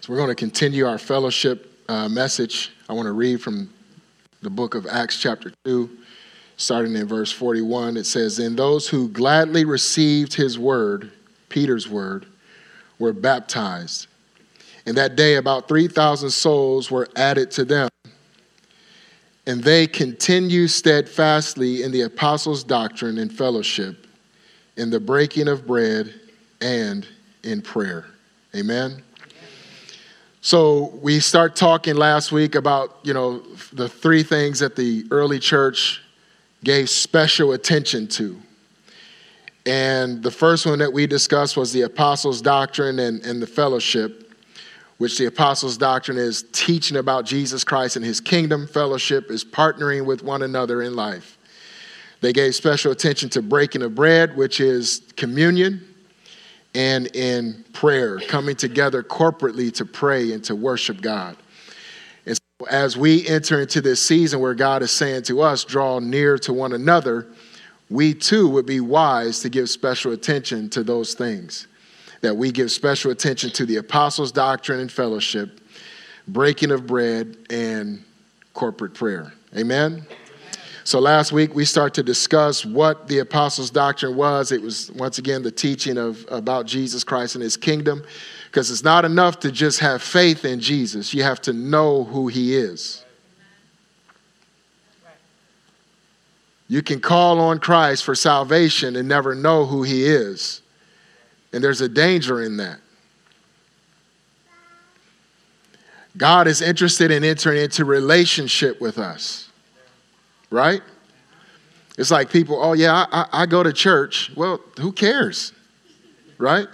So we're going to continue our fellowship uh, message. I want to read from the book of Acts, chapter 2, starting in verse 41. It says, And those who gladly received his word, Peter's word, were baptized. And that day, about 3,000 souls were added to them. And they continued steadfastly in the apostles' doctrine and fellowship, in the breaking of bread, and in prayer. Amen. So we start talking last week about, you know, the three things that the early church gave special attention to. And the first one that we discussed was the apostles' doctrine and, and the fellowship, which the apostles' doctrine is teaching about Jesus Christ and his kingdom. Fellowship is partnering with one another in life. They gave special attention to breaking of bread, which is communion, and in prayer, coming together corporately to pray and to worship God. And so as we enter into this season where God is saying to us, draw near to one another, we too would be wise to give special attention to those things. That we give special attention to the apostles' doctrine and fellowship, breaking of bread, and corporate prayer. Amen? So last week we start to discuss what the apostles' doctrine was. It was once again the teaching of about Jesus Christ and his kingdom because it's not enough to just have faith in Jesus. You have to know who he is. You can call on Christ for salvation and never know who he is. And there's a danger in that. God is interested in entering into relationship with us. Right? It's like people, oh, yeah, I, I, go to church. Well, who cares? Right?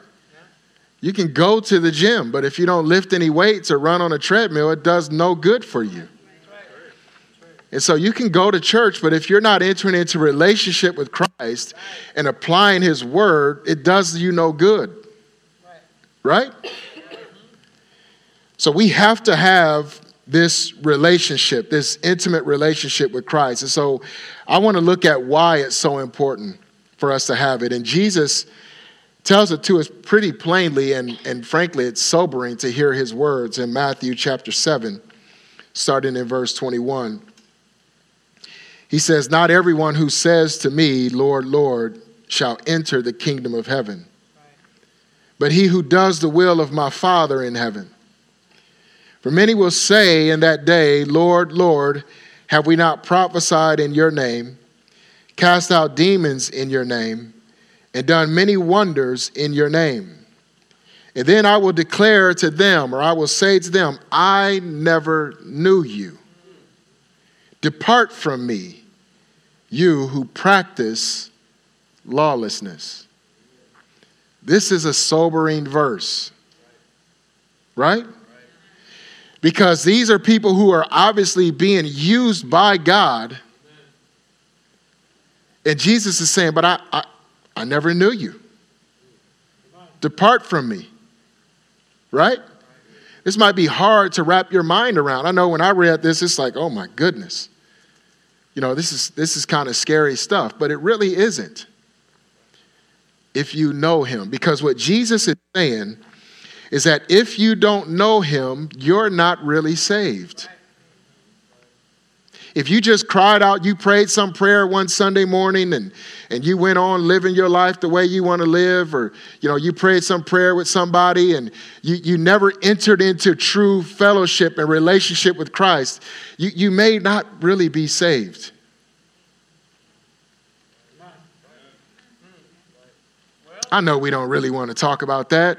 You can go to the gym, but if you don't lift any weights or run on a treadmill, it does no good for you. And so you can go to church, but if you're not entering into relationship with Christ and applying his word, it does you no good. Right? So we have to have this relationship, this intimate relationship with Christ. And so I want to look at why it's so important for us to have it. And Jesus tells it to us pretty plainly, and, and frankly, it's sobering to hear his words in Matthew chapter 7, starting in verse 21. He says, Not everyone who says to me, Lord, Lord, shall enter the kingdom of heaven, but he who does the will of my Father in heaven. For many will say in that day, Lord, Lord, have we not prophesied in your name, cast out demons in your name, and done many wonders in your name? And then I will declare to them, or I will say to them, I never knew you. Depart from me, you who practice lawlessness. This is a sobering verse, right? Because these are people who are obviously being used by God. And Jesus is saying, But I, I, I never knew you. Depart from me. Right? This might be hard to wrap your mind around. I know when I read this, it's like, oh my goodness you know, this is, this is kind of scary stuff, but it really isn't if you know him. Because what Jesus is saying is that if you don't know him, you're not really saved. If you just cried out, you prayed some prayer one Sunday morning and, and you went on living your life the way you want to live, or you know, you prayed some prayer with somebody and you, you never entered into true fellowship and relationship with Christ, you, you may not really be saved. I know we don't really want to talk about that,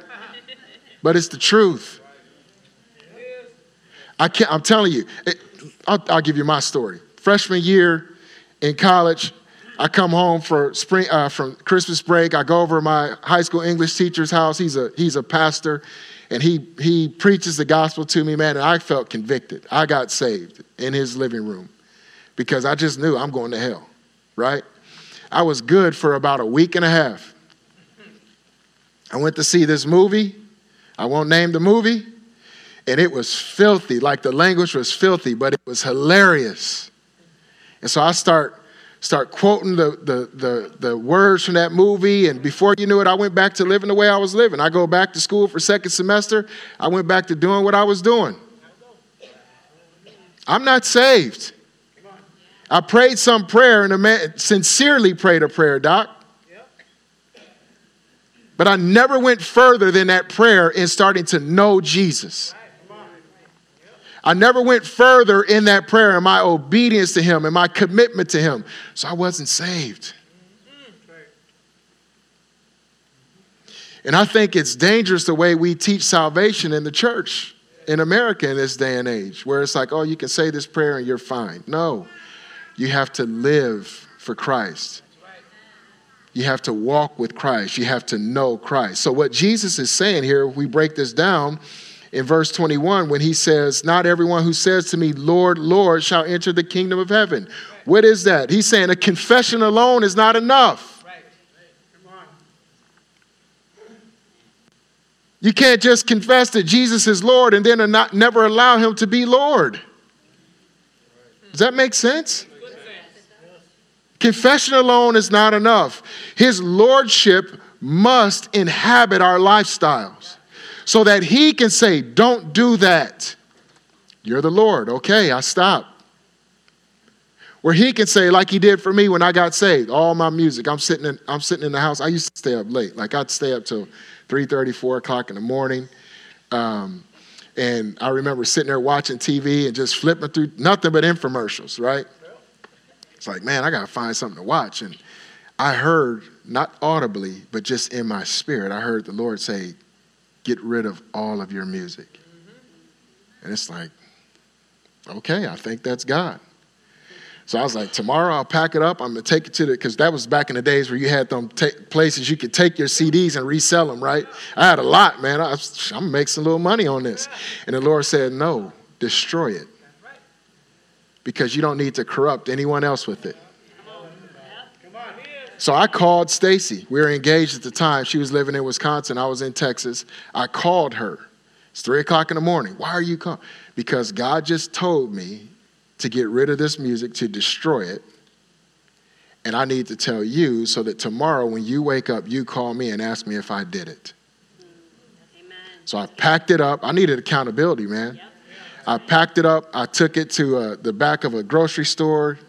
but it's the truth. I can't, I'm telling you, it, I'll, I'll, give you my story. Freshman year in college, I come home for spring uh, from Christmas break. I go over to my high school English teacher's house. He's a he's a pastor, and he he preaches the gospel to me, man. And I felt convicted. I got saved in his living room because I just knew I'm going to hell. Right? I was good for about a week and a half. I went to see this movie. I won't name the movie. And it was filthy. Like the language was filthy, but it was hilarious. And so I start start quoting the, the, the, the, words from that movie. And before you knew it, I went back to living the way I was living. I go back to school for second semester. I went back to doing what I was doing. I'm not saved. I prayed some prayer and a man sincerely prayed a prayer, Doc. But I never went further than that prayer in starting to know Jesus. I never went further in that prayer in my obedience to Him and my commitment to Him. So I wasn't saved. And I think it's dangerous the way we teach salvation in the church in America in this day and age, where it's like, oh, you can say this prayer and you're fine. No, you have to live for Christ. You have to walk with Christ. You have to know Christ. So, what Jesus is saying here, we break this down in verse 21 when he says, Not everyone who says to me, Lord, Lord, shall enter the kingdom of heaven. What is that? He's saying a confession alone is not enough. You can't just confess that Jesus is Lord and then not, never allow him to be Lord. Does that make sense? Confession alone is not enough. His lordship must inhabit our lifestyles so that he can say, Don't do that. You're the Lord. Okay, I stop. Where he can say, like he did for me when I got saved, all my music. I'm sitting in, I'm sitting in the house. I used to stay up late. Like I'd stay up till 3:30, 4 o'clock in the morning. Um, and I remember sitting there watching TV and just flipping through nothing but infomercials, right? It's like, man, I got to find something to watch. And I heard, not audibly, but just in my spirit, I heard the Lord say, get rid of all of your music. Mm-hmm. And it's like, okay, I think that's God. So I was like, tomorrow I'll pack it up. I'm gonna take it to the because that was back in the days where you had them t- places you could take your CDs and resell them, right? I had a lot, man. I am gonna make some little money on this. And the Lord said, no, destroy it because you don't need to corrupt anyone else with it. So I called Stacy. We were engaged at the time. She was living in Wisconsin. I was in Texas. I called her. It's three o'clock in the morning. Why are you calling? Because God just told me to get rid of this music, to destroy it. And I need to tell you so that tomorrow when you wake up, you call me and ask me if I did it. Amen. So I packed it up. I needed accountability, man. Yep. I packed it up. I took it to uh, the back of a grocery store.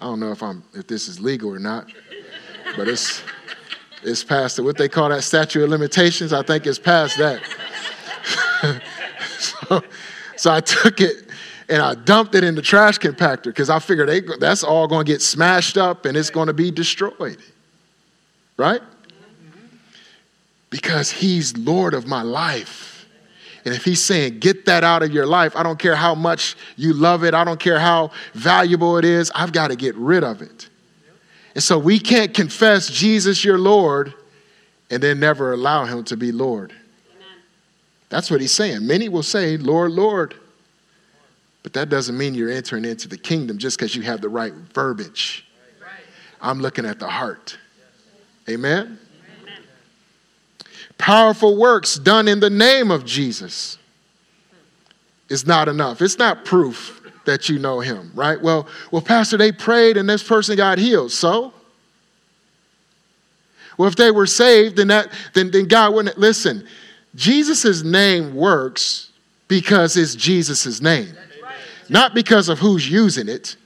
I don't know if I'm if this is legal or not, but it's it's past the, what they call that statute of limitations. I think it's past that. so, so I took it and I dumped it in the trash compactor because I figured they, that's all going to get smashed up and it's going to be destroyed. Right? Because he's Lord of my life. And if he's saying, get that out of your life, I don't care how much you love it, I don't care how valuable it is, I've got to get rid of it. And so we can't confess Jesus your Lord and then never allow him to be Lord. Amen. That's what he's saying. Many will say, Lord, Lord. But that doesn't mean you're entering into the kingdom just because you have the right verbiage. Right. I'm looking at the heart. Amen? Powerful works done in the name of Jesus is not enough. It's not proof that you know him, right? Well, well, Pastor, they prayed and this person got healed. So? Well, if they were saved, then that then, then God wouldn't listen. Jesus' name works because it's Jesus' name. Not because of who's using it.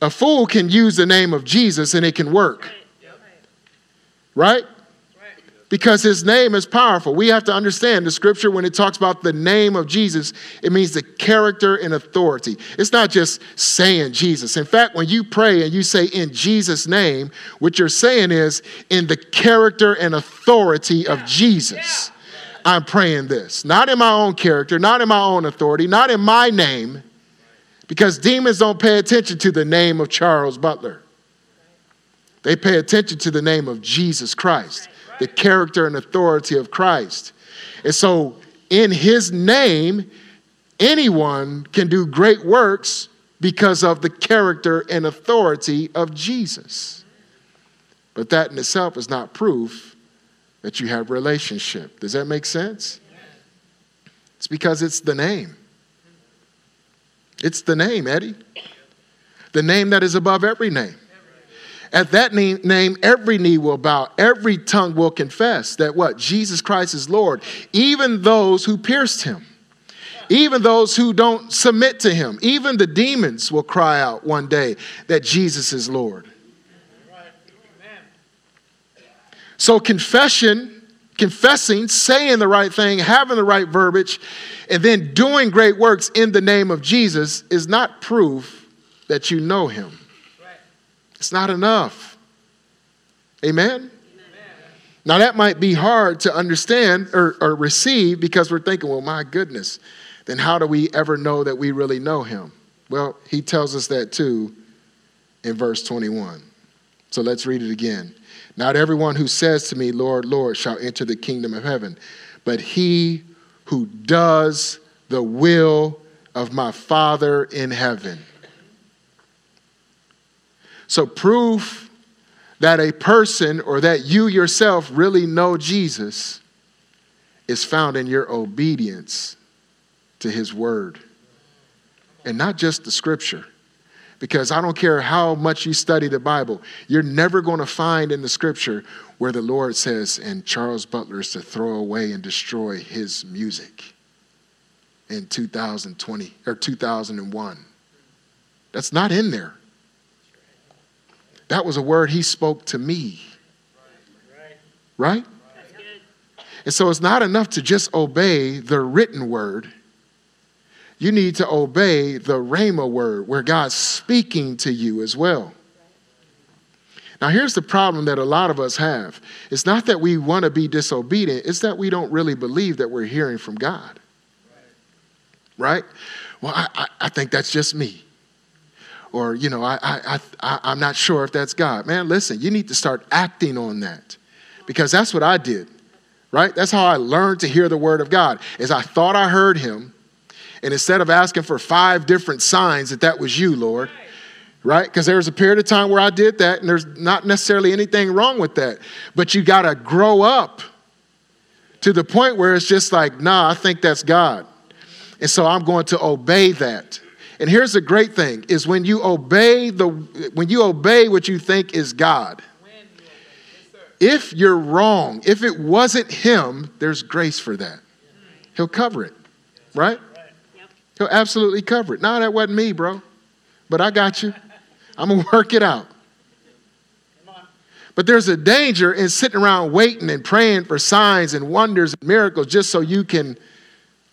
A fool can use the name of Jesus and it can work. Right? Because his name is powerful. We have to understand the scripture when it talks about the name of Jesus, it means the character and authority. It's not just saying Jesus. In fact, when you pray and you say in Jesus' name, what you're saying is in the character and authority of Jesus. I'm praying this. Not in my own character, not in my own authority, not in my name, because demons don't pay attention to the name of Charles Butler. They pay attention to the name of Jesus Christ the character and authority of Christ. And so, in his name, anyone can do great works because of the character and authority of Jesus. But that in itself is not proof that you have relationship. Does that make sense? It's because it's the name. It's the name, Eddie. the name that is above every name. At that name, every knee will bow, every tongue will confess that what? Jesus Christ is Lord, even those who pierced him, even those who don't submit to him, even the demons will cry out one day that Jesus is Lord. So, confession, confessing, saying the right thing, having the right verbiage, and then doing great works in the name of Jesus is not proof that you know him. It's not enough. Amen? Now, that might be hard to understand or, or receive because we're thinking, well, my goodness, then how do we ever know that we really know him? Well, he tells us that too in verse 21. So let's read it again. Not everyone who says to me, Lord, Lord, shall enter the kingdom of heaven, but he who does the will of my Father in heaven. So, proof that a person or that you yourself really know Jesus is found in your obedience to his word. And not just the scripture. Because I don't care how much you study the Bible, you're never going to find in the scripture where the Lord says, and Charles Butler is to throw away and destroy his music in 2020 or 2001. That's not in there. That was a word he spoke to me. Right? And so it's not enough to just obey the written word. You need to obey the Rhema word where God's speaking to you as well. Now, here's the problem that a lot of us have it's not that we want to be disobedient, it's that we don't really believe that we're hearing from God. Right? Well, I, I, think that's just me or you know I, I, I, i'm not sure if that's god. Man listen you need to start acting on that. Because that's what i did right? That's how i learned to hear the word of god is i thought i heard him and instead of asking for five different signs that that was you lord right? Because there was a period of time where i did that and there's not necessarily anything wrong with that. But you got to grow up to the point where it's just like nah i think that's god. And so i'm going to obey that and here's the great thing is when you obey the when you obey what you think is God. If you're wrong, if it wasn't him, there's grace for that. He'll cover it. Right? He'll absolutely cover it. No, that wasn't me, bro. But I got you. I'm going to work it out. But there's a danger in sitting around waiting and praying for signs and wonders and miracles just so you can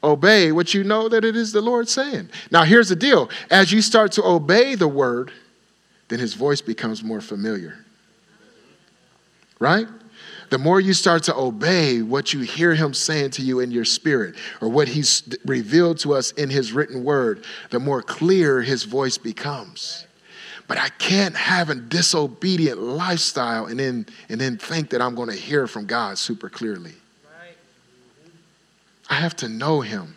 obey what you know that it is the Lord saying. Now, here's the deal as you start to obey the word, then his voice becomes more familiar. Right? The more you start to obey what you hear him saying to you in your spirit or what he's revealed to us in his written word, the more clear his voice becomes. But I can't have a disobedient lifestyle and then, and then think that I'm going to hear from God super clearly. I have to know him.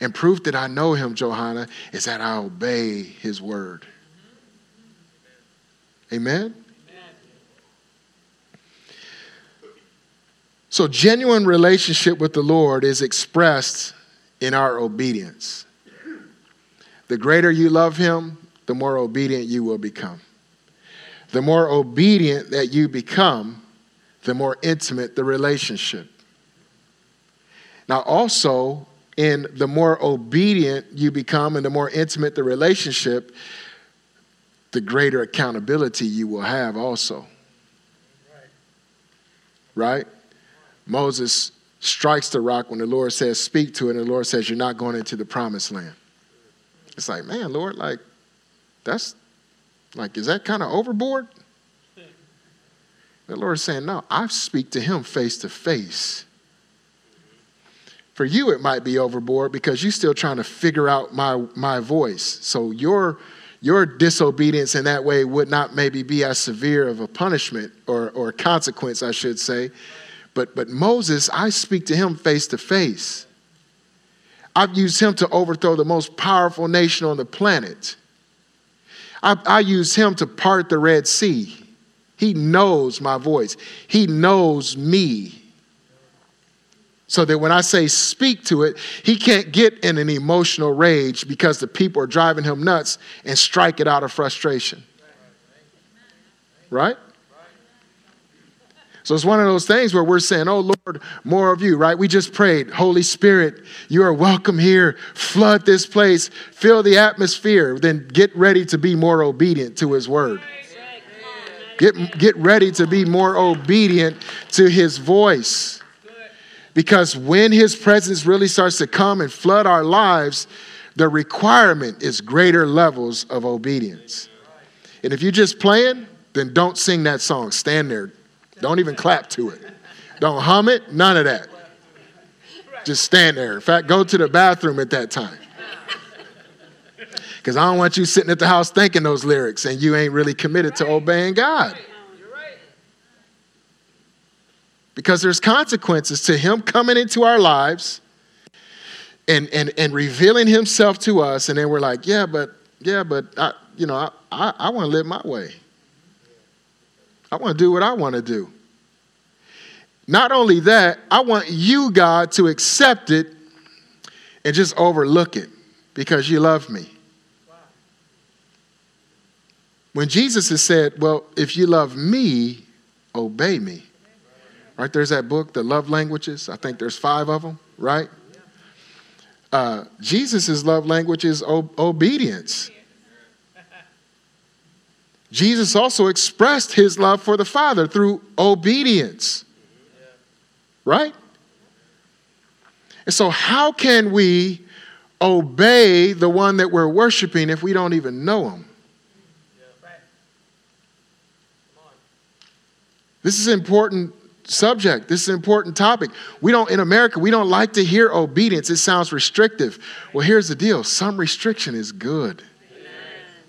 And proof that I know him, Johanna, is that I obey his word. Amen? So, genuine relationship with the Lord is expressed in our obedience. The greater you love him, the more obedient you will become. The more obedient that you become, the more intimate the relationship. Now, also, in the more obedient you become and the more intimate the relationship, the greater accountability you will have also. Right? Moses strikes the rock when the Lord says, Speak to it, and the Lord says, You're not going into the promised land. It's like, man, Lord, like, that's like, is that kind of overboard? The Lord is saying, No, I speak to him face to face. For you, it might be overboard because you're still trying to figure out my, my voice. So your, your disobedience in that way would not maybe be as severe of a punishment or, or consequence, I should say. But, but Moses, I speak to him face to face. I've used him to overthrow the most powerful nation on the planet. I, I use him to part the Red Sea. He knows my voice, he knows me. So that when I say speak to it, he can't get in an emotional rage because the people are driving him nuts and strike it out of frustration. Right? So it's one of those things where we're saying, Oh Lord, more of you, right? We just prayed, Holy Spirit, you are welcome here. Flood this place, fill the atmosphere, then get ready to be more obedient to his word. Get, get ready to be more obedient to his voice. Because when his presence really starts to come and flood our lives, the requirement is greater levels of obedience. And if you're just playing, then don't sing that song. Stand there, don't even clap to it. Don't hum it, none of that. Just stand there. In fact, go to the bathroom at that time. Because I don't want you sitting at the house thinking those lyrics and you ain't really committed to obeying God. Because there's consequences to Him coming into our lives and, and, and revealing Himself to us. And then we're like, yeah, but, yeah, but, I, you know, I, I, I want to live my way. I want to do what I want to do. Not only that, I want you, God, to accept it and just overlook it because you love me. When Jesus has said, Well, if you love me, obey me. Right? There's that book, The Love Languages. I think there's five of them, right? Uh, Jesus' love language is o- obedience. Jesus also expressed his love for the Father through obedience. Right? And so, how can we obey the one that we're worshiping if we don't even know him? This is important subject. This is an important topic. We don't, in America, we don't like to hear obedience. It sounds restrictive. Well, here's the deal some restriction is good.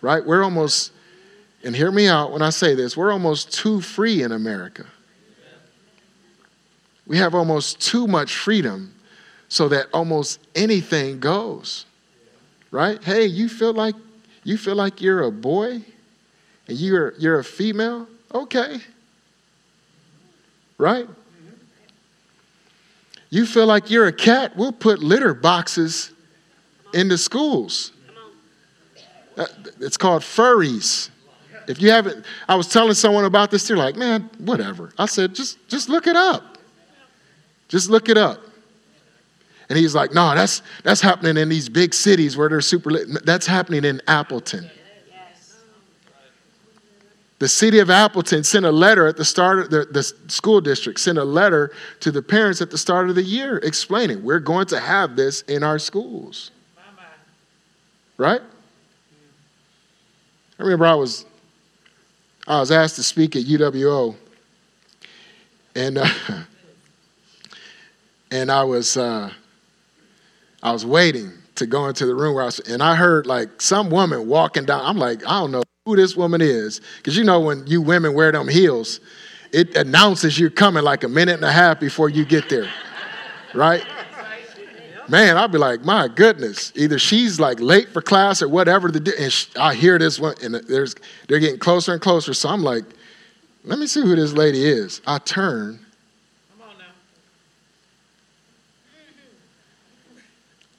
Right? We're almost and hear me out when I say this, we're almost too free in America. We have almost too much freedom so that almost anything goes. Right? Hey, you feel like you feel like you're a boy and you're you're a female? Okay. Right? You feel like you're a cat? We'll put litter boxes in the schools. Uh, it's called furries. If you haven't, I was telling someone about this, they're like, man, whatever. I said, just, just look it up. Just look it up. And he's like, no, that's, that's happening in these big cities where they're super lit. That's happening in Appleton. The city of Appleton sent a letter at the start of the, the school district, sent a letter to the parents at the start of the year explaining, we're going to have this in our schools. Right? I remember I was I was asked to speak at UWO, and uh, and I was uh, I was waiting to go into the room where I was, and I heard like some woman walking down. I'm like, I don't know who this woman is, because you know when you women wear them heels, it announces you're coming like a minute and a half before you get there, right? man, I'll be like, my goodness, either she's like late for class or whatever. The, and she, I hear this one, and there's, they're getting closer and closer. So I'm like, let me see who this lady is. I turn.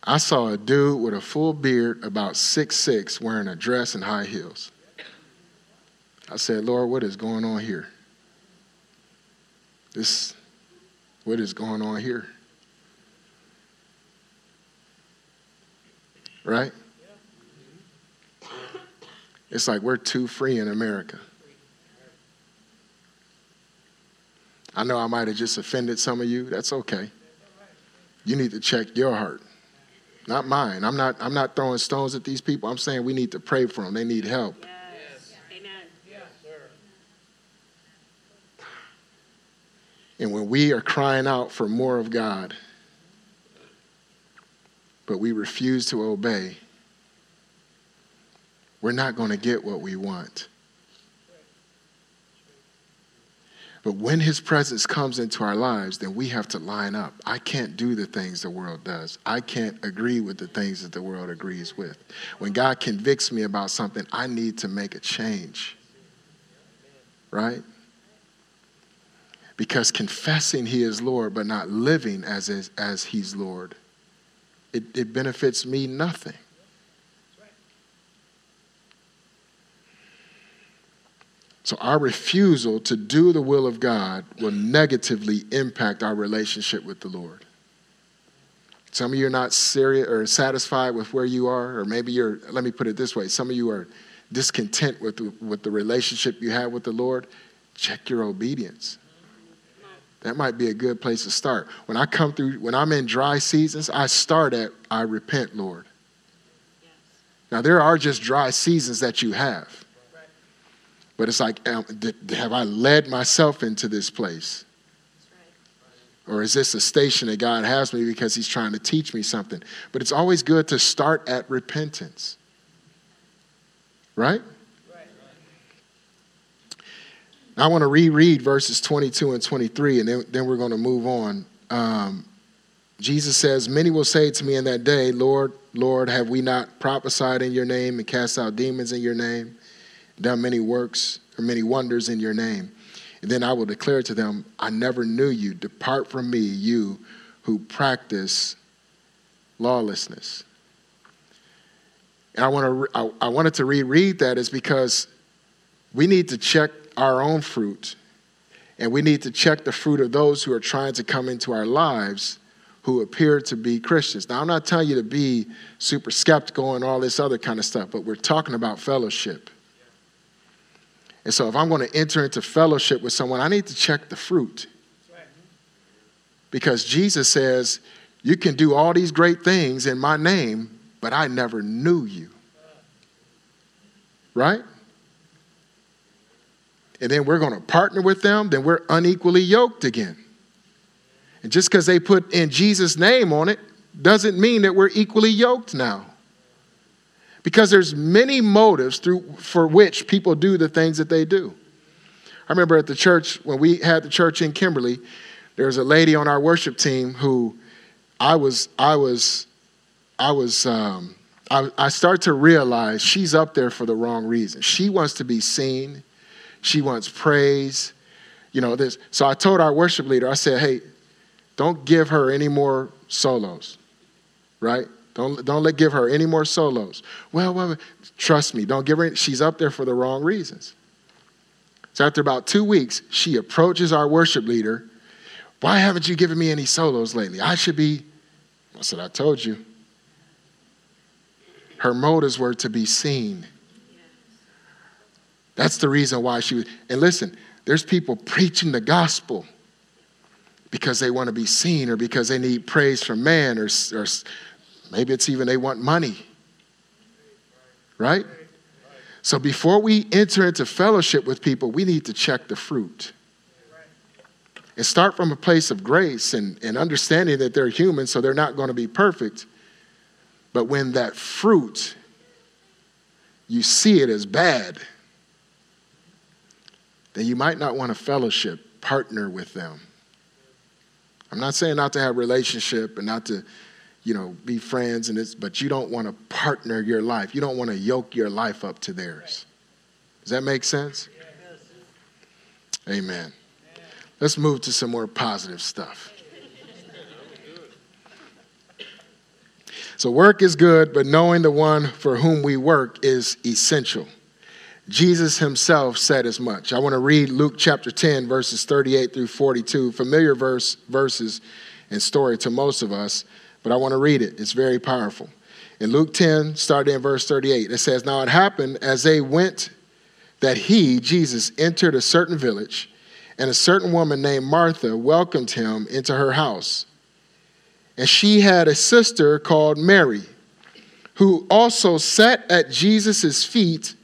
I saw a dude with a full beard, about six six, wearing a dress and high heels. I said, Lord, what is going on here? This, what is going on here? right? It's like we're too free in America. I know I might have just offended some of you. That's okay. You need to check your heart, not mine. I'm not, I'm not throwing stones at these people. I'm saying we need to pray for them. They need help. Yes. Amen. Yes, and when we are crying out for more of God, but we refuse to obey, we're not going to get what we want. But when his presence comes into our lives, then we have to line up. I can't do the things the world does. I can't agree with the things that the world agrees with. When God convicts me about something, I need to make a change. Right? Because confessing he is Lord, but not living as, as, as he's Lord, it, it benefits me nothing. So, our refusal to do the will of God will negatively impact our relationship with the Lord. Some of you are not serious or satisfied with where you are, or maybe you're, let me put it this way some of you are discontent with with the relationship you have with the Lord. Check your obedience. That might be a good place to start. When I come through, when I'm in dry seasons, I start at, I repent, Lord. Now, there are just dry seasons that you have. But it's like, have I led myself into this place? Or is this a station that God has me because He's trying to teach me something? But it's always good to start at repentance. Right? I want to reread verses 22 and 23, and then, then we're going to move on. Um, Jesus says, Many will say to me in that day, Lord, Lord, have we not prophesied in your name and cast out demons in your name? done many works or many wonders in your name. And then I will declare to them, I never knew you. Depart from me, you who practice lawlessness. And I, want to, I, I wanted to reread that is because we need to check our own fruit and we need to check the fruit of those who are trying to come into our lives who appear to be Christians. Now, I'm not telling you to be super skeptical and all this other kind of stuff, but we're talking about fellowship. And so if I'm going to enter into fellowship with someone, I need to check the fruit. Because Jesus says, You can do all these great things in my name, but I never knew you. Right? And then we're going to partner with them, then we're unequally yoked again. And just because they put in Jesus' name on it doesn't mean that we're equally yoked now. Because there's many motives through for which people do the things that they do. I remember at the church when we had the church in kimberly there was a lady on our worship team who i was i was i was um, I, I start to realize she's up there for the wrong reason. She wants to be seen she wants praise you know this so i told our worship leader i said hey don't give her any more solos right don't, don't let, give her any more solos. Well, well, trust me, don't give her, she's up there for the wrong reasons. So after about two weeks, she approaches our worship leader. Why haven't you given me any solos lately? I should be. I said, I told you. Her motives were to be seen. That's the reason why she was. And listen, there's people preaching the gospel because they want to be seen or because they need praise from man or, or Maybe it's even they want money. Right? So before we enter into fellowship with people, we need to check the fruit. And start from a place of grace and, and understanding that they're human, so they're not going to be perfect. But when that fruit, you see it as bad, then you might not want to fellowship, partner with them. I'm not saying not to have relationship and not to you know, be friends and it's, but you don't want to partner your life. You don't want to yoke your life up to theirs. Does that make sense? Amen. Let's move to some more positive stuff. So, work is good, but knowing the one for whom we work is essential. Jesus himself said as much. I want to read Luke chapter 10, verses 38 through 42, familiar verse, verses and story to most of us but I want to read it. It's very powerful. In Luke 10, starting in verse 38, it says, Now it happened as they went that he, Jesus, entered a certain village, and a certain woman named Martha welcomed him into her house. And she had a sister called Mary, who also sat at Jesus' feet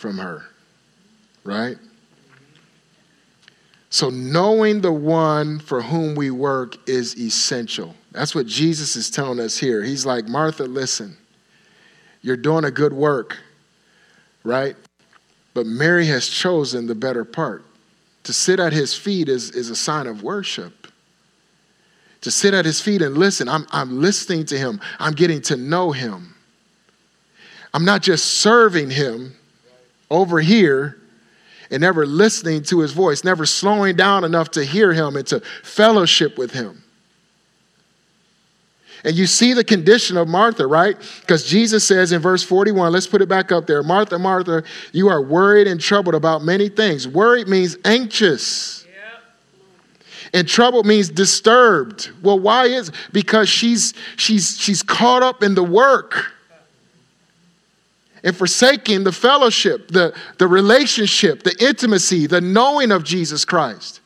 from her. Right? So, knowing the one for whom we work is essential. That's what Jesus is telling us here. He's like, Martha, listen, you're doing a good work, right? But Mary has chosen the better part. To sit at his feet is, is a sign of worship. To sit at his feet and listen, I'm, I'm listening to him, I'm getting to know him. I'm not just serving him over here and never listening to his voice, never slowing down enough to hear him and to fellowship with him. And you see the condition of Martha, right? Because Jesus says in verse 41, let's put it back up there Martha, Martha, you are worried and troubled about many things. Worried means anxious. And troubled means disturbed. Well, why is because she's she's she's caught up in the work and forsaking the fellowship, the, the relationship, the intimacy, the knowing of Jesus Christ.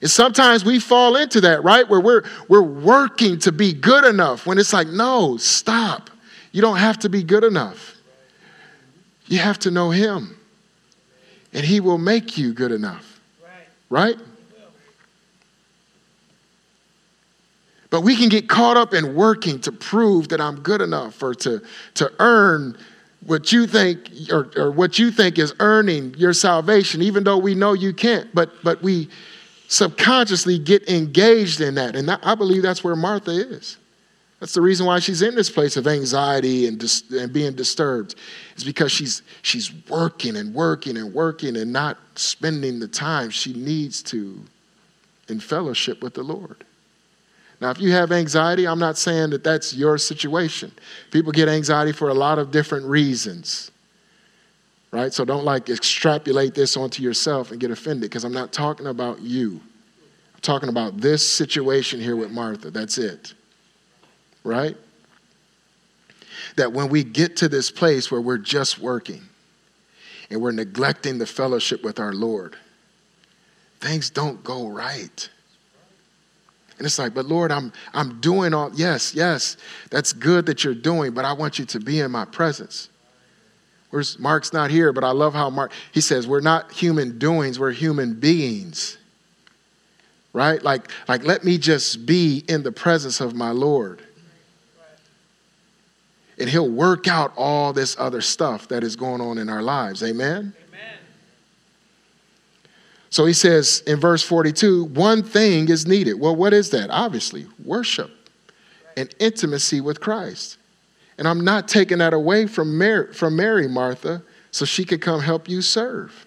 And sometimes we fall into that, right? Where we're, we're working to be good enough when it's like, no, stop. You don't have to be good enough. You have to know Him, and He will make you good enough. Right? But we can get caught up in working to prove that I'm good enough or to, to earn what you think or, or what you think is earning your salvation, even though we know you can't. But but we subconsciously get engaged in that. And that, I believe that's where Martha is. That's the reason why she's in this place of anxiety and, dis, and being disturbed. Is because she's she's working and working and working and not spending the time she needs to in fellowship with the Lord. Now, if you have anxiety, I'm not saying that that's your situation. People get anxiety for a lot of different reasons, right? So don't like extrapolate this onto yourself and get offended because I'm not talking about you. I'm talking about this situation here with Martha. That's it, right? That when we get to this place where we're just working and we're neglecting the fellowship with our Lord, things don't go right. And it's like, but Lord, I'm, I'm doing all, yes, yes, that's good that you're doing, but I want you to be in my presence. Where's Mark's not here, but I love how Mark, he says, we're not human doings, we're human beings. Right? Like, like let me just be in the presence of my Lord. And he'll work out all this other stuff that is going on in our lives. Amen? So he says in verse 42, one thing is needed. Well, what is that? Obviously, worship and intimacy with Christ. And I'm not taking that away from Mary, from Mary, Martha, so she could come help you serve.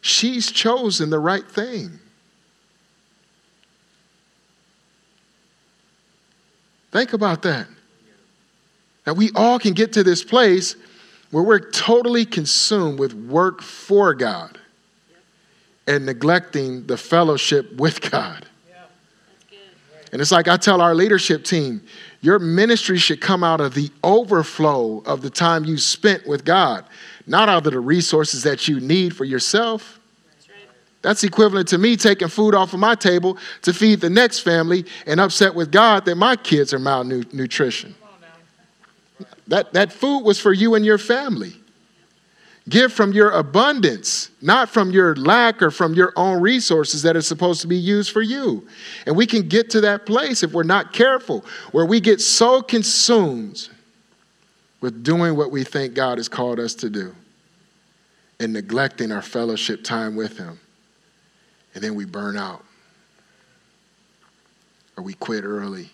She's chosen the right thing. Think about that. That we all can get to this place where we're totally consumed with work for God and neglecting the fellowship with God. And it's like I tell our leadership team your ministry should come out of the overflow of the time you spent with God, not out of the resources that you need for yourself. That's equivalent to me taking food off of my table to feed the next family and upset with God that my kids are malnutrition. That, that food was for you and your family. Give from your abundance, not from your lack or from your own resources that are supposed to be used for you. And we can get to that place if we're not careful, where we get so consumed with doing what we think God has called us to do and neglecting our fellowship time with Him. And then we burn out or we quit early.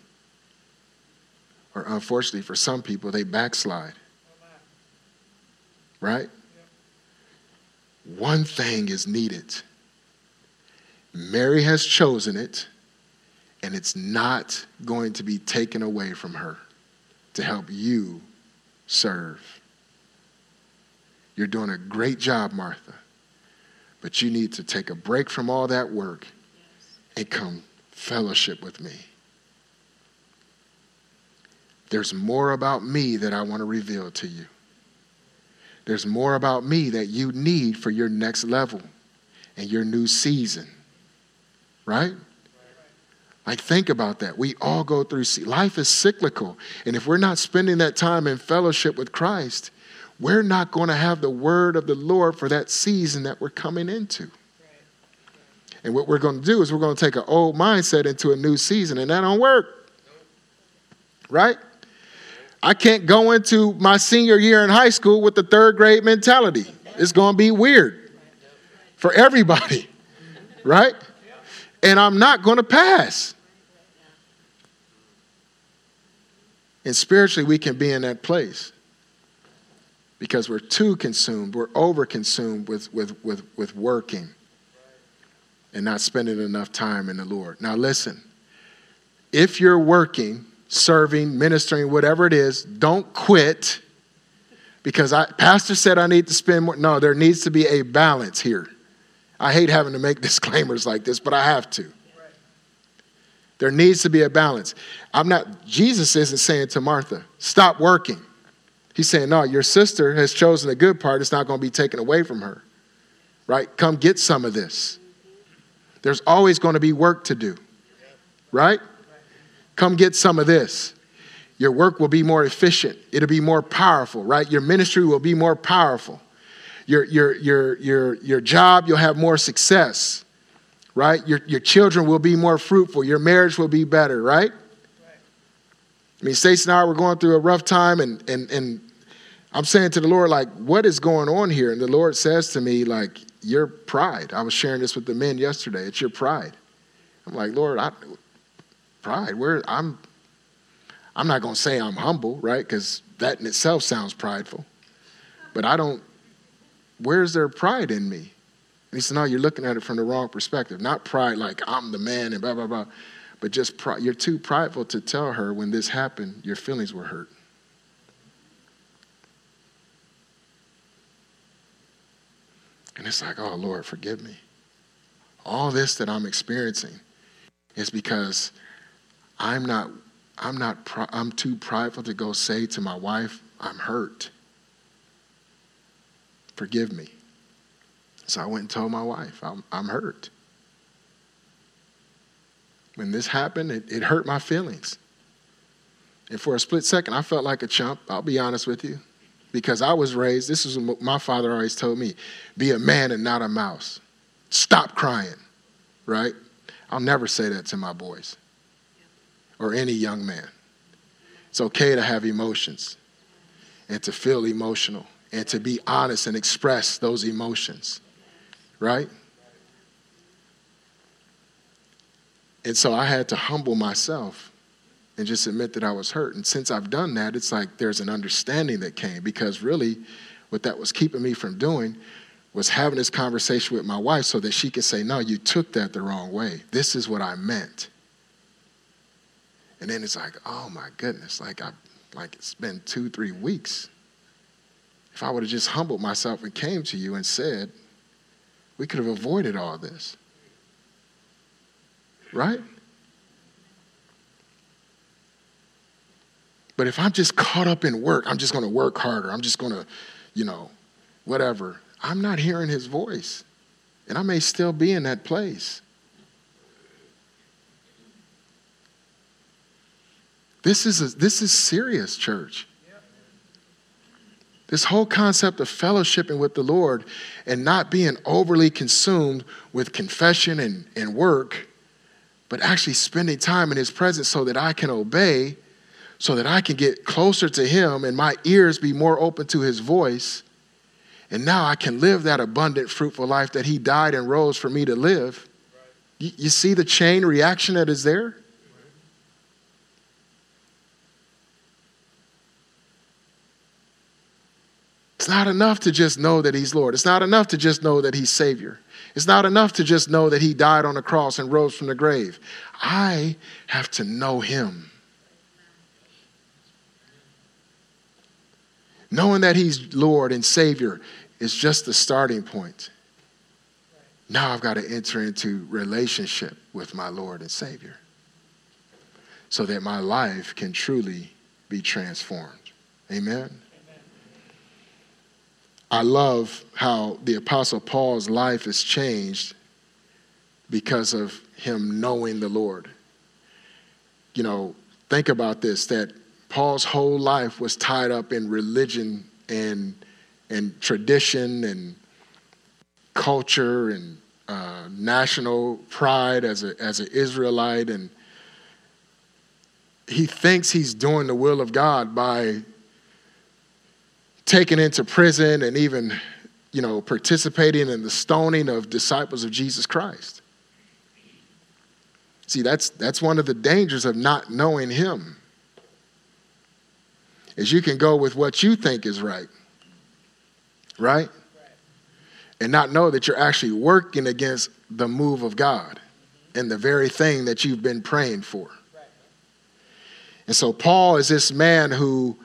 Or unfortunately, for some people, they backslide. Right? One thing is needed. Mary has chosen it, and it's not going to be taken away from her to help you serve. You're doing a great job, Martha, but you need to take a break from all that work and come fellowship with me. There's more about me that I want to reveal to you. There's more about me that you need for your next level and your new season. Right? Like, think about that. We all go through, life is cyclical. And if we're not spending that time in fellowship with Christ, we're not going to have the word of the Lord for that season that we're coming into. And what we're going to do is we're going to take an old mindset into a new season, and that don't work. Right? I can't go into my senior year in high school with the third grade mentality. It's going to be weird for everybody. Right? And I'm not going to pass. And spiritually, we can be in that place because we're too consumed, we're over consumed with, with, with, with working and not spending enough time in the Lord. Now, listen, if you're working, serving, ministering, whatever it is, don't quit because I, pastor said I need to spend more. No, there needs to be a balance here. I hate having to make disclaimers like this, but I have to. There needs to be a balance. I'm not, Jesus isn't saying to Martha, stop working. He's saying, no, your sister has chosen a good part. It's not going to be taken away from her. Right? Come get some of this. There's always going to be work to do. Right? Come get some of this. Your work will be more efficient. It'll be more powerful, right? Your ministry will be more powerful. Your, your, your, your, your job, you'll have more success right? Your, your children will be more fruitful. Your marriage will be better, right? I mean, Stacey and I were going through a rough time, and, and, and I'm saying to the Lord, like, what is going on here? And the Lord says to me, like, your pride. I was sharing this with the men yesterday. It's your pride. I'm like, Lord, I, pride. Where I'm, I'm not going to say I'm humble, right? Because that in itself sounds prideful. But I don't. Where's there pride in me? And he said, No, you're looking at it from the wrong perspective. Not pride like I'm the man and blah, blah, blah. But just. You're too prideful to tell her when this happened, your feelings were hurt. And it's like, oh, Lord, forgive me. All this that I'm experiencing is because I'm not, I'm not, I'm too prideful to go say to my wife, I'm hurt. Forgive me. So I went and told my wife, I'm, I'm hurt. When this happened, it, it hurt my feelings. And for a split second, I felt like a chump, I'll be honest with you. Because I was raised, this is what my father always told me be a man and not a mouse. Stop crying, right? I'll never say that to my boys or any young man. It's okay to have emotions and to feel emotional and to be honest and express those emotions right? And so I had to humble myself and just admit that I was hurt. And since I've done that, it's like there's an understanding that came because really what that was keeping me from doing was having this conversation with my wife so that she could say, No, you took that the wrong way. This is what I meant. And then it's like, oh my goodness, like I like it's been two, three weeks. If I would have just humbled myself and came to you and said, we could have avoided all this. Right? But if I'm just caught up in work, I'm just going to work harder. I'm just going to, you know, whatever. I'm not hearing his voice. And I may still be in that place. This is, a, this is serious, church. This whole concept of fellowshipping with the Lord and not being overly consumed with confession and, and work, but actually spending time in His presence so that I can obey, so that I can get closer to Him and my ears be more open to His voice. And now I can live that abundant, fruitful life that He died and rose for me to live. You, you see the chain reaction that is there? It's not enough to just know that He's Lord. It's not enough to just know that He's Savior. It's not enough to just know that He died on the cross and rose from the grave. I have to know Him. Knowing that He's Lord and Savior is just the starting point. Now I've got to enter into relationship with my Lord and Savior so that my life can truly be transformed. Amen. I love how the Apostle Paul's life is changed because of him knowing the Lord. You know, think about this that Paul's whole life was tied up in religion and and tradition and culture and uh, national pride as a as an Israelite, and he thinks he's doing the will of God by taken into prison and even, you know, participating in the stoning of disciples of Jesus Christ. See, that's, that's one of the dangers of not knowing Him. Is you can go with what you think is right, right? And not know that you're actually working against the move of God and the very thing that you've been praying for. And so Paul is this man who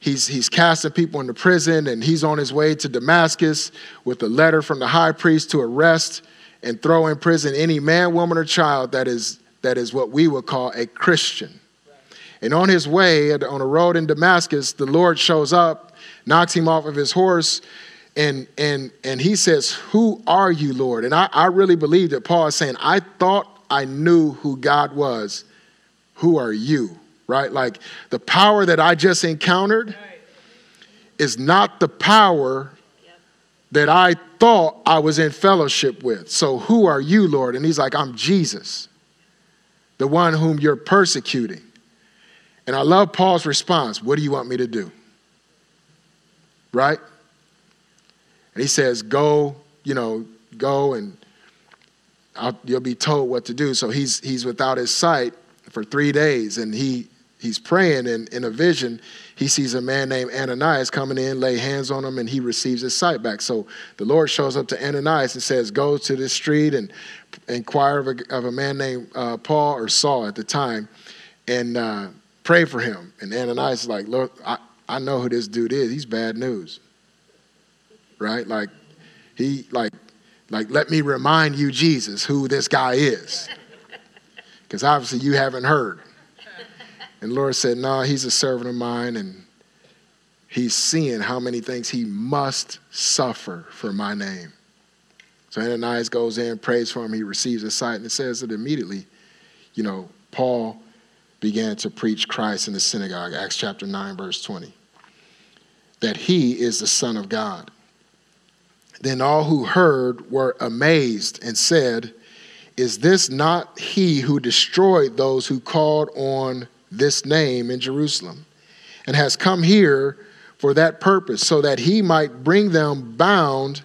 he's, he's casting people into prison and he's on his way to Damascus with a letter from the high priest to arrest and throw in prison any man, woman, or child that is, that is what we would call a Christian. And on his way, on a road in Damascus, the Lord shows up, knocks him off of his horse, and, and, and he says, Who are you, Lord? And I, I really believe that Paul is saying, I thought I knew who God was. Who are you? Right? Like the power that I just encountered is not the power that I thought I was in fellowship with. So who are you, Lord? And he's like, I'm Jesus, the one whom you're persecuting. And I love Paul's response What do you want me to do? Right? And he says, Go, you know, go and I'll, you'll be told what to do. So he's, he's without his sight for three days and he he's praying and in a vision he sees a man named ananias coming in lay hands on him and he receives his sight back. So the lord shows up to ananias and says go to this street and inquire of a, of a man named uh, paul or saul at the time and uh, pray for him. And ananias is like look I, I know who this dude is. He's bad news. Right? Like he like like let me remind you jesus who this guy is. Because obviously you haven't heard and Lord said, No, nah, he's a servant of mine, and he's seeing how many things he must suffer for my name. So Ananias goes in, prays for him, he receives a sight, and it says that immediately, you know, Paul began to preach Christ in the synagogue, Acts chapter 9, verse 20, that he is the Son of God. Then all who heard were amazed and said, Is this not he who destroyed those who called on this name in Jerusalem, and has come here for that purpose, so that he might bring them bound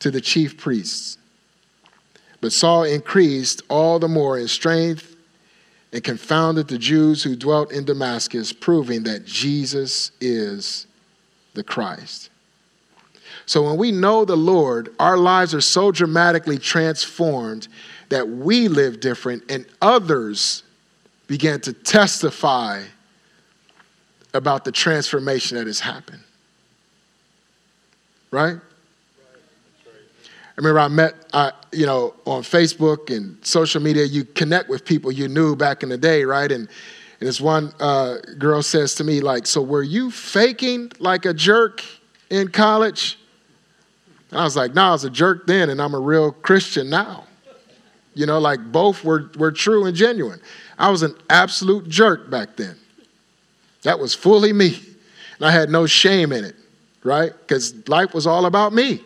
to the chief priests. But Saul increased all the more in strength and confounded the Jews who dwelt in Damascus, proving that Jesus is the Christ. So when we know the Lord, our lives are so dramatically transformed that we live different and others began to testify about the transformation that has happened. Right? I remember I met, I, you know, on Facebook and social media, you connect with people you knew back in the day, right? And, and this one uh, girl says to me, like, so were you faking like a jerk in college? And I was like, no, I was a jerk then, and I'm a real Christian now. You know, like both were, were true and genuine. I was an absolute jerk back then. That was fully me. And I had no shame in it, right? Because life was all about me.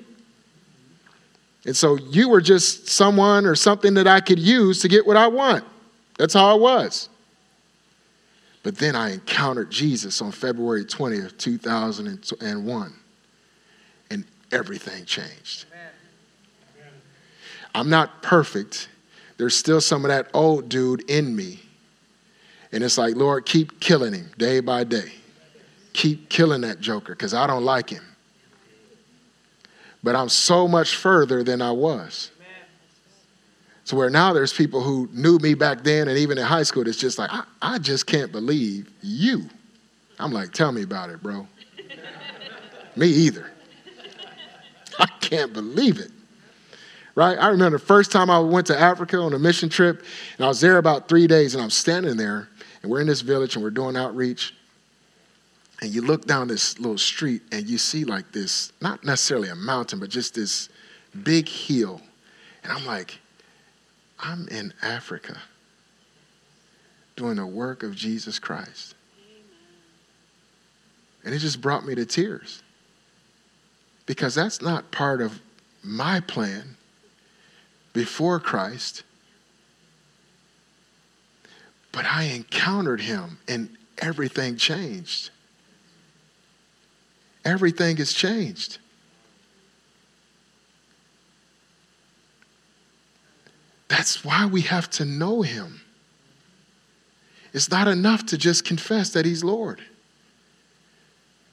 And so you were just someone or something that I could use to get what I want. That's how I was. But then I encountered Jesus on February 20th, 2001, and everything changed. I'm not perfect. There's still some of that old dude in me and it's like, Lord, keep killing him day by day. Keep killing that joker because I don't like him. But I'm so much further than I was. So where now there's people who knew me back then and even in high school, it's just like, I, I just can't believe you. I'm like, tell me about it, bro. me either. I can't believe it. Right? I remember the first time I went to Africa on a mission trip, and I was there about three days, and I'm standing there, and we're in this village and we're doing outreach. And you look down this little street and you see like this, not necessarily a mountain, but just this big hill. And I'm like, I'm in Africa doing the work of Jesus Christ. And it just brought me to tears. because that's not part of my plan before Christ. But I encountered him and everything changed. Everything has changed. That's why we have to know him. It's not enough to just confess that he's Lord.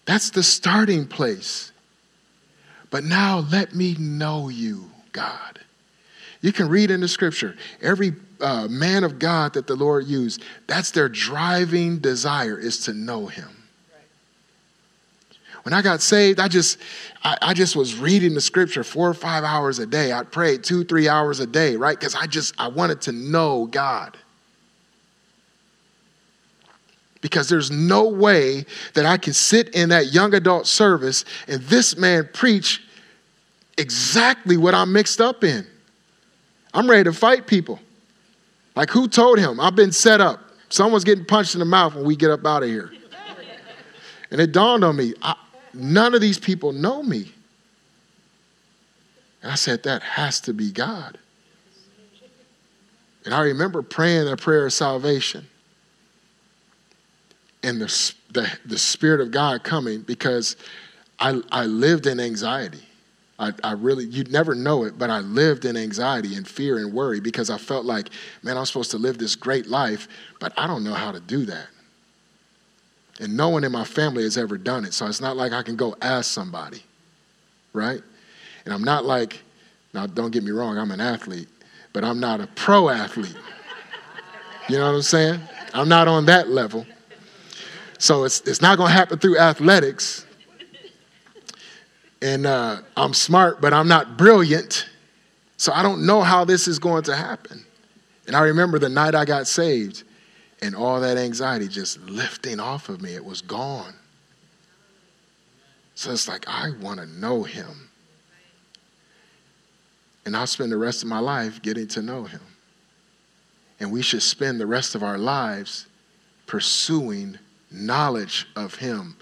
That's the starting place. But now let me know you, God. You can read in the scripture, every uh, man of God that the Lord used, that's their driving desire is to know him. When I got saved, I just, I, I, just was reading the scripture four or five hours a day. I prayed two, three hours a day, right? Because I just, I wanted to know God. Because there's no way that I can sit in that young adult service and this man preach exactly what I'm mixed up in. I'm ready to fight people. Like, who told him? I've been set up. Someone's getting punched in the mouth when we get up out of here. And it dawned on me I, none of these people know me. And I said, that has to be God. And I remember praying a prayer of salvation and the, the, the Spirit of God coming because I, I lived in anxiety. I, I, really, you'd never know it, but I lived in anxiety and fear and worry because I felt like, man, I'm supposed to live this great life, but I don't know how to do that. And no one in my family has ever done it. So it's not like I can go ask somebody, right? And I'm not like, now don't get me wrong, I'm an athlete, but I'm not a pro athlete. You know what I'm saying? I'm not on that level. So it's, it's not going to happen through athletics and uh, I'm smart, but I'm not brilliant. So I don't know how this is going to happen. And I remember the night I got saved and all that anxiety just lifting off of me. It was gone. So it's like, I want to know him. And I'll spend the rest of my life getting to know him. And we should spend the rest of our lives pursuing knowledge of him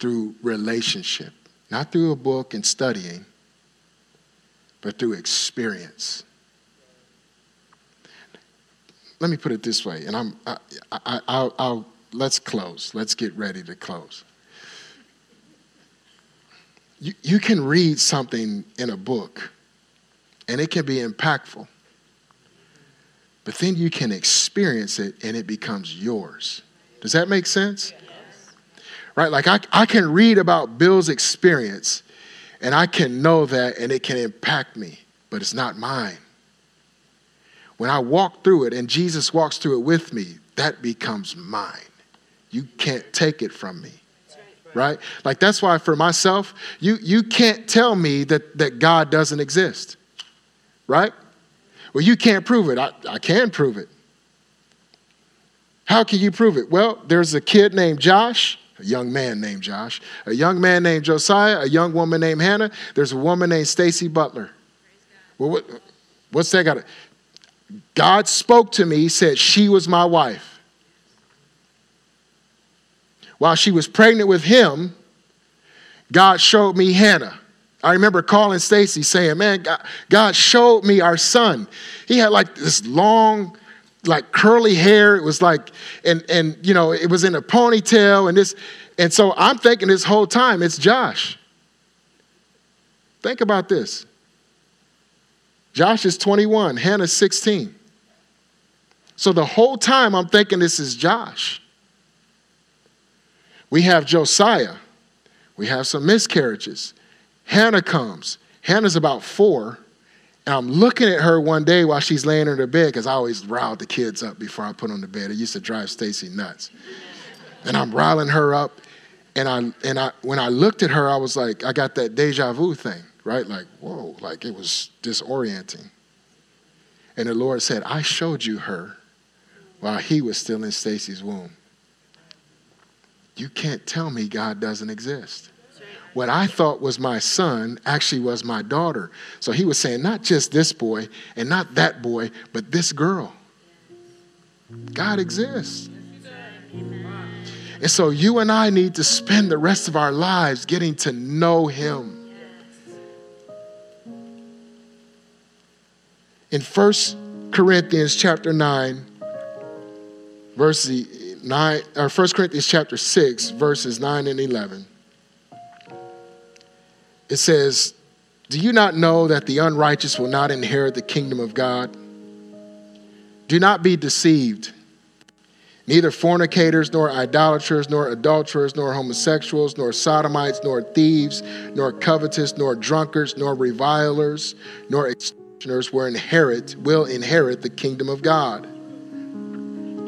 through relationship. Not through a book and studying, but through experience. Let me put it this way, and I'm, I, I, I'll, I'll, let's close. Let's get ready to close. You, you can read something in a book, and it can be impactful. But then you can experience it, and it becomes yours. Does that make sense? Right? Like I, I can read about Bill's experience and I can know that and it can impact me, but it's not mine. When I walk through it and Jesus walks through it with me, that becomes mine. You can't take it from me. Right? Like that's why for myself, you, you can't tell me that, that God doesn't exist. Right? Well, you can't prove it. I, I can prove it. How can you prove it? Well, there's a kid named Josh a young man named Josh, a young man named Josiah, a young woman named Hannah. There's a woman named Stacy Butler. Well, what, what's that got? To, God spoke to me, said she was my wife. While she was pregnant with him, God showed me Hannah. I remember calling Stacy saying, Man, God, God showed me our son. He had like this long, like curly hair. It was like, and and you know, it was in a ponytail and this, and so I'm thinking this whole time it's Josh. Think about this. Josh is 21, Hannah's 16. So the whole time I'm thinking this is Josh. We have Josiah. We have some miscarriages. Hannah comes. Hannah's about four. And I'm looking at her one day while she's laying in her bed because I always riled the kids up before I put on the bed. It used to drive Stacy nuts. And I'm riling her up. And I and I when I looked at her, I was like, I got that deja vu thing, right? Like, whoa, like it was disorienting. And the Lord said, I showed you her while he was still in Stacy's womb. You can't tell me God doesn't exist what I thought was my son actually was my daughter. So he was saying, not just this boy and not that boy, but this girl. God exists. And so you and I need to spend the rest of our lives getting to know him. In 1 Corinthians chapter 9, verse 9 or 1 Corinthians chapter 6 verses 9 and 11 it says, Do you not know that the unrighteous will not inherit the kingdom of God? Do not be deceived. Neither fornicators, nor idolaters, nor adulterers, nor homosexuals, nor sodomites, nor thieves, nor covetous, nor drunkards, nor revilers, nor extortioners will inherit, will inherit the kingdom of God.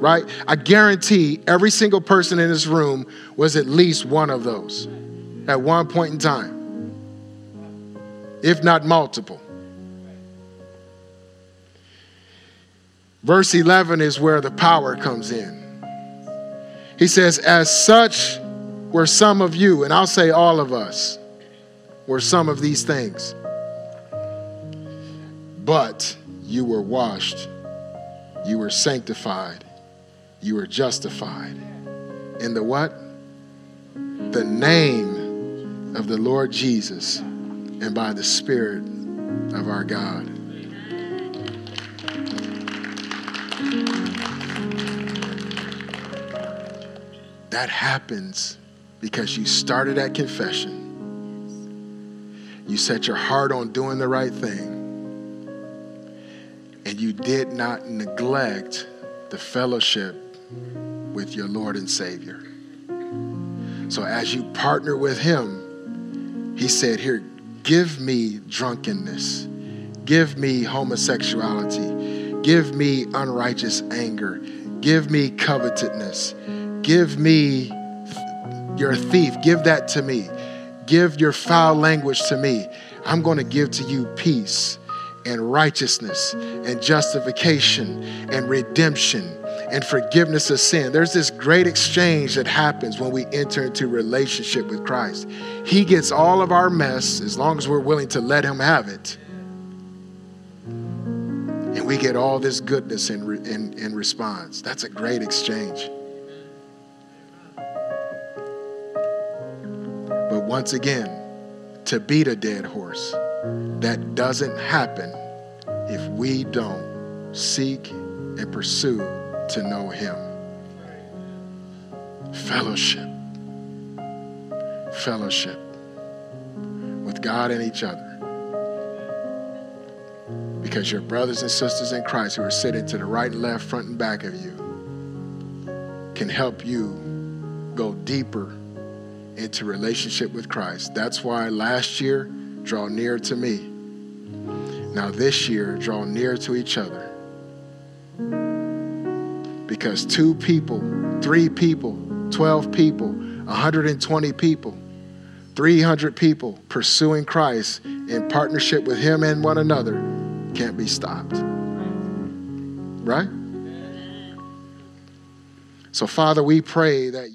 Right? I guarantee every single person in this room was at least one of those at one point in time, if not multiple. Verse 11 is where the power comes in. He says, As such were some of you, and I'll say all of us, were some of these things. But you were washed, you were sanctified, you were justified. In the what? The name of the Lord Jesus and by the Spirit of our God. That happens because you started at confession. You set your heart on doing the right thing. And you did not neglect the fellowship with your Lord and Savior. So as you partner with Him, He said, Here, give me drunkenness, give me homosexuality, give me unrighteous anger, give me covetousness. Give me your thief, give that to me. Give your foul language to me. I'm going to give to you peace and righteousness and justification and redemption and forgiveness of sin. There's this great exchange that happens when we enter into relationship with Christ. He gets all of our mess as long as we're willing to let Him have it. And we get all this goodness in, in, in response. That's a great exchange. But once again, to beat a dead horse. That doesn't happen if we don't seek and pursue to know Him. Fellowship. Fellowship with God and each other. Because your brothers and sisters in Christ who are sitting to the right and left, front and back of you, can help you go deeper into relationship with Christ. That's why last year, draw near to me. Now this year, draw near to each other. Because two people, three people, 12 people, 120 people, 300 people pursuing Christ in partnership with Him and one another can't be stopped. Right? So, Father, we pray that.